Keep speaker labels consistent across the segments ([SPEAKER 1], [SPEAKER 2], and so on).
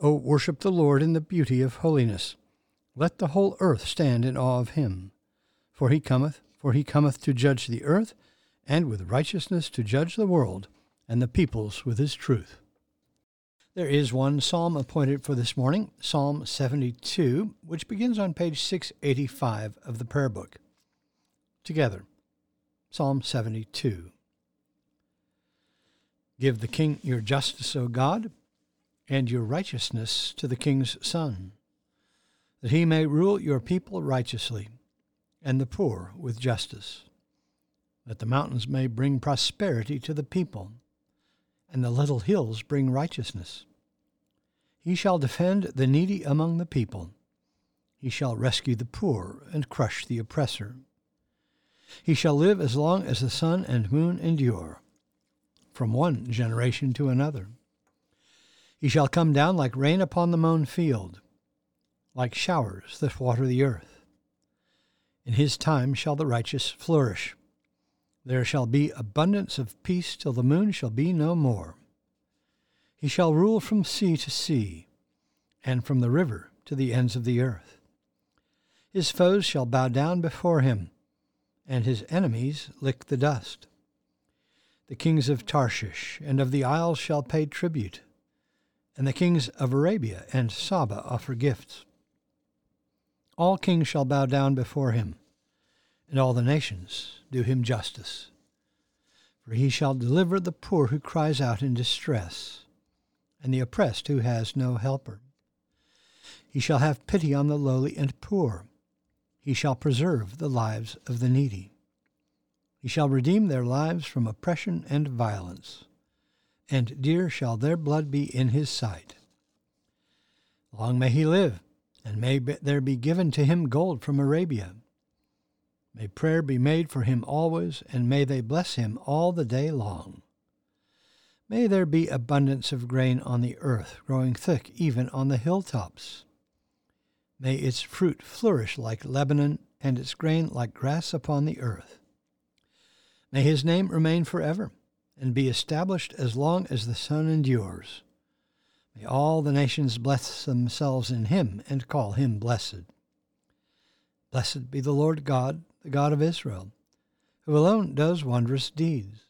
[SPEAKER 1] O worship the Lord in the beauty of holiness. Let the whole earth stand in awe of him. For he cometh, for he cometh to judge the earth, and with righteousness to judge the world, and the peoples with his truth. There is one psalm appointed for this morning, Psalm 72, which begins on page 685 of the prayer book. Together, Psalm 72. Give the king your justice, O God, and your righteousness to the king's son, that he may rule your people righteously, and the poor with justice, that the mountains may bring prosperity to the people and the little hills bring righteousness. He shall defend the needy among the people. He shall rescue the poor and crush the oppressor. He shall live as long as the sun and moon endure, from one generation to another. He shall come down like rain upon the mown field, like showers that water the earth. In his time shall the righteous flourish. There shall be abundance of peace till the moon shall be no more. He shall rule from sea to sea, and from the river to the ends of the earth. His foes shall bow down before him, and his enemies lick the dust. The kings of Tarshish and of the isles shall pay tribute, and the kings of Arabia and Saba offer gifts. All kings shall bow down before him and all the nations do him justice. For he shall deliver the poor who cries out in distress, and the oppressed who has no helper. He shall have pity on the lowly and poor. He shall preserve the lives of the needy. He shall redeem their lives from oppression and violence, and dear shall their blood be in his sight. Long may he live, and may there be given to him gold from Arabia May prayer be made for him always, and may they bless him all the day long. May there be abundance of grain on the earth, growing thick even on the hilltops. May its fruit flourish like Lebanon, and its grain like grass upon the earth. May his name remain forever, and be established as long as the sun endures. May all the nations bless themselves in him, and call him blessed. Blessed be the Lord God the God of Israel, who alone does wondrous deeds.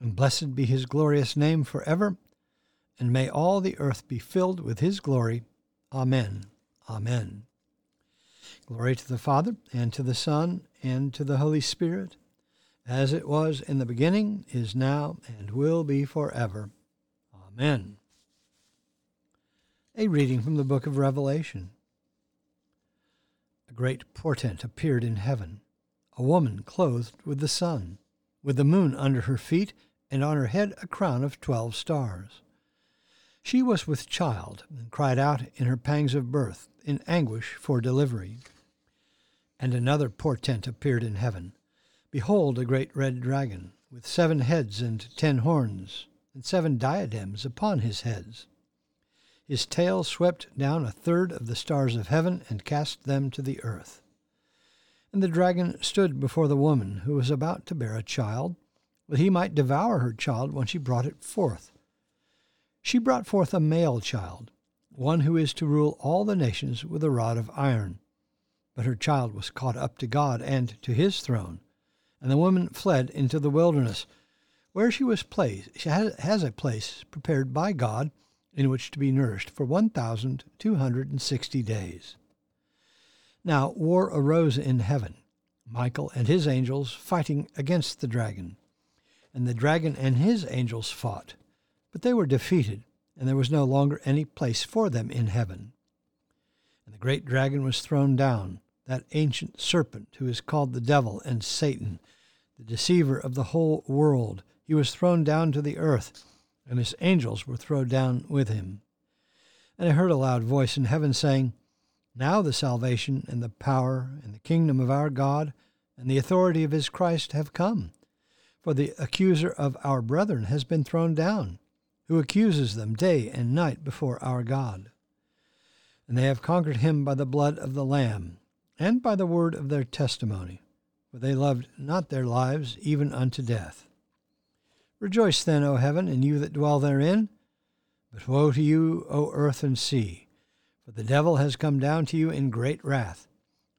[SPEAKER 1] And blessed be his glorious name forever, and may all the earth be filled with his glory. Amen. Amen. Glory to the Father, and to the Son, and to the Holy Spirit, as it was in the beginning, is now, and will be forever. Amen. A reading from the book of Revelation a great portent appeared in heaven a woman clothed with the sun, with the moon under her feet, and on her head a crown of twelve stars. She was with child, and cried out in her pangs of birth, in anguish for delivery. And another portent appeared in heaven. Behold, a great red dragon, with seven heads and ten horns, and seven diadems upon his heads his tail swept down a third of the stars of heaven and cast them to the earth. And the dragon stood before the woman who was about to bear a child, that he might devour her child when she brought it forth. She brought forth a male child, one who is to rule all the nations with a rod of iron. But her child was caught up to God and to his throne. And the woman fled into the wilderness, where she was placed. She has a place prepared by God in which to be nourished for 1,260 days. Now war arose in heaven, Michael and his angels fighting against the dragon. And the dragon and his angels fought, but they were defeated, and there was no longer any place for them in heaven. And the great dragon was thrown down, that ancient serpent who is called the devil and Satan, the deceiver of the whole world. He was thrown down to the earth and his angels were thrown down with him. And I heard a loud voice in heaven saying, Now the salvation and the power and the kingdom of our God and the authority of his Christ have come. For the accuser of our brethren has been thrown down, who accuses them day and night before our God. And they have conquered him by the blood of the Lamb, and by the word of their testimony, for they loved not their lives even unto death. Rejoice then, O heaven, and you that dwell therein. But woe to you, O earth and sea, for the devil has come down to you in great wrath,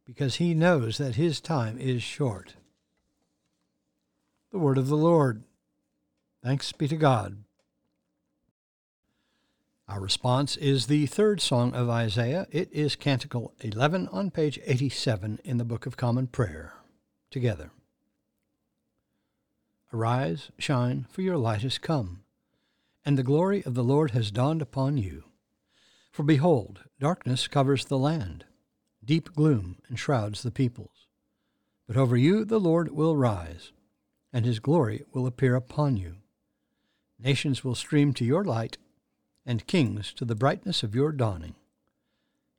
[SPEAKER 1] because he knows that his time is short. The word of the Lord. Thanks be to God. Our response is the third song of Isaiah. It is Canticle 11 on page 87 in the Book of Common Prayer. Together. Arise, shine, for your light has come, and the glory of the Lord has dawned upon you. For behold, darkness covers the land, deep gloom enshrouds the peoples. But over you the Lord will rise, and his glory will appear upon you. Nations will stream to your light, and kings to the brightness of your dawning.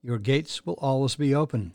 [SPEAKER 1] Your gates will always be open.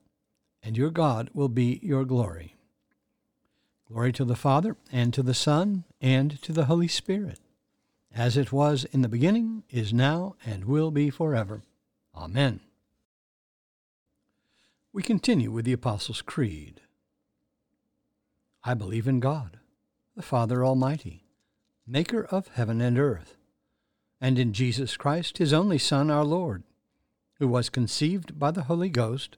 [SPEAKER 1] and your God will be your glory. Glory to the Father, and to the Son, and to the Holy Spirit, as it was in the beginning, is now, and will be forever. Amen. We continue with the Apostles' Creed. I believe in God, the Father Almighty, maker of heaven and earth, and in Jesus Christ, his only Son, our Lord, who was conceived by the Holy Ghost,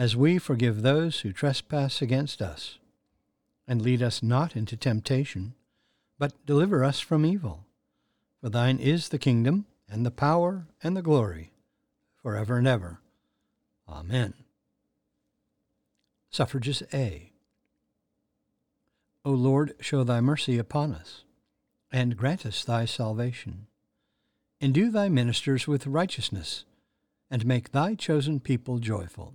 [SPEAKER 1] as we forgive those who trespass against us. And lead us not into temptation, but deliver us from evil. For thine is the kingdom, and the power, and the glory, for ever and ever. Amen. Suffrages A. O Lord, show thy mercy upon us, and grant us thy salvation. Endue thy ministers with righteousness, and make thy chosen people joyful.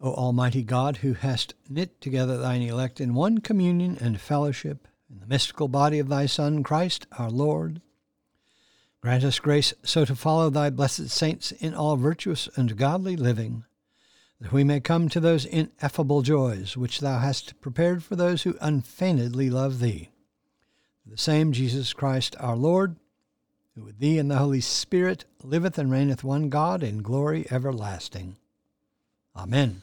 [SPEAKER 1] O Almighty God, who hast knit together thine elect in one communion and fellowship in the mystical body of thy Son, Christ our Lord, grant us grace so to follow thy blessed saints in all virtuous and godly living, that we may come to those ineffable joys which thou hast prepared for those who unfeignedly love thee. The same Jesus Christ our Lord, who with thee and the Holy Spirit liveth and reigneth one God in glory everlasting. Amen.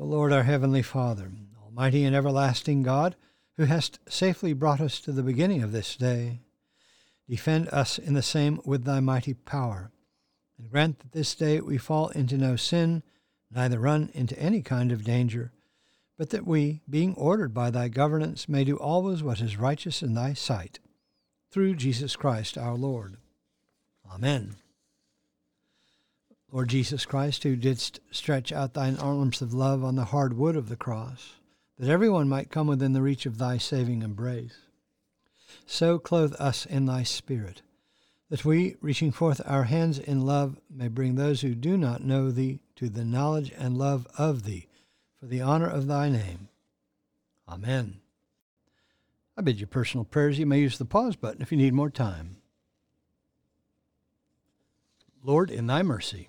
[SPEAKER 1] O Lord, our heavenly Father, almighty and everlasting God, who hast safely brought us to the beginning of this day, defend us in the same with thy mighty power, and grant that this day we fall into no sin, neither run into any kind of danger, but that we, being ordered by thy governance, may do always what is righteous in thy sight. Through Jesus Christ our Lord. Amen. Lord Jesus Christ, who didst stretch out thine arms of love on the hard wood of the cross, that everyone might come within the reach of thy saving embrace, so clothe us in thy Spirit, that we, reaching forth our hands in love, may bring those who do not know thee to the knowledge and love of thee, for the honor of thy name. Amen. I bid you personal prayers. You may use the pause button if you need more time. Lord, in thy mercy,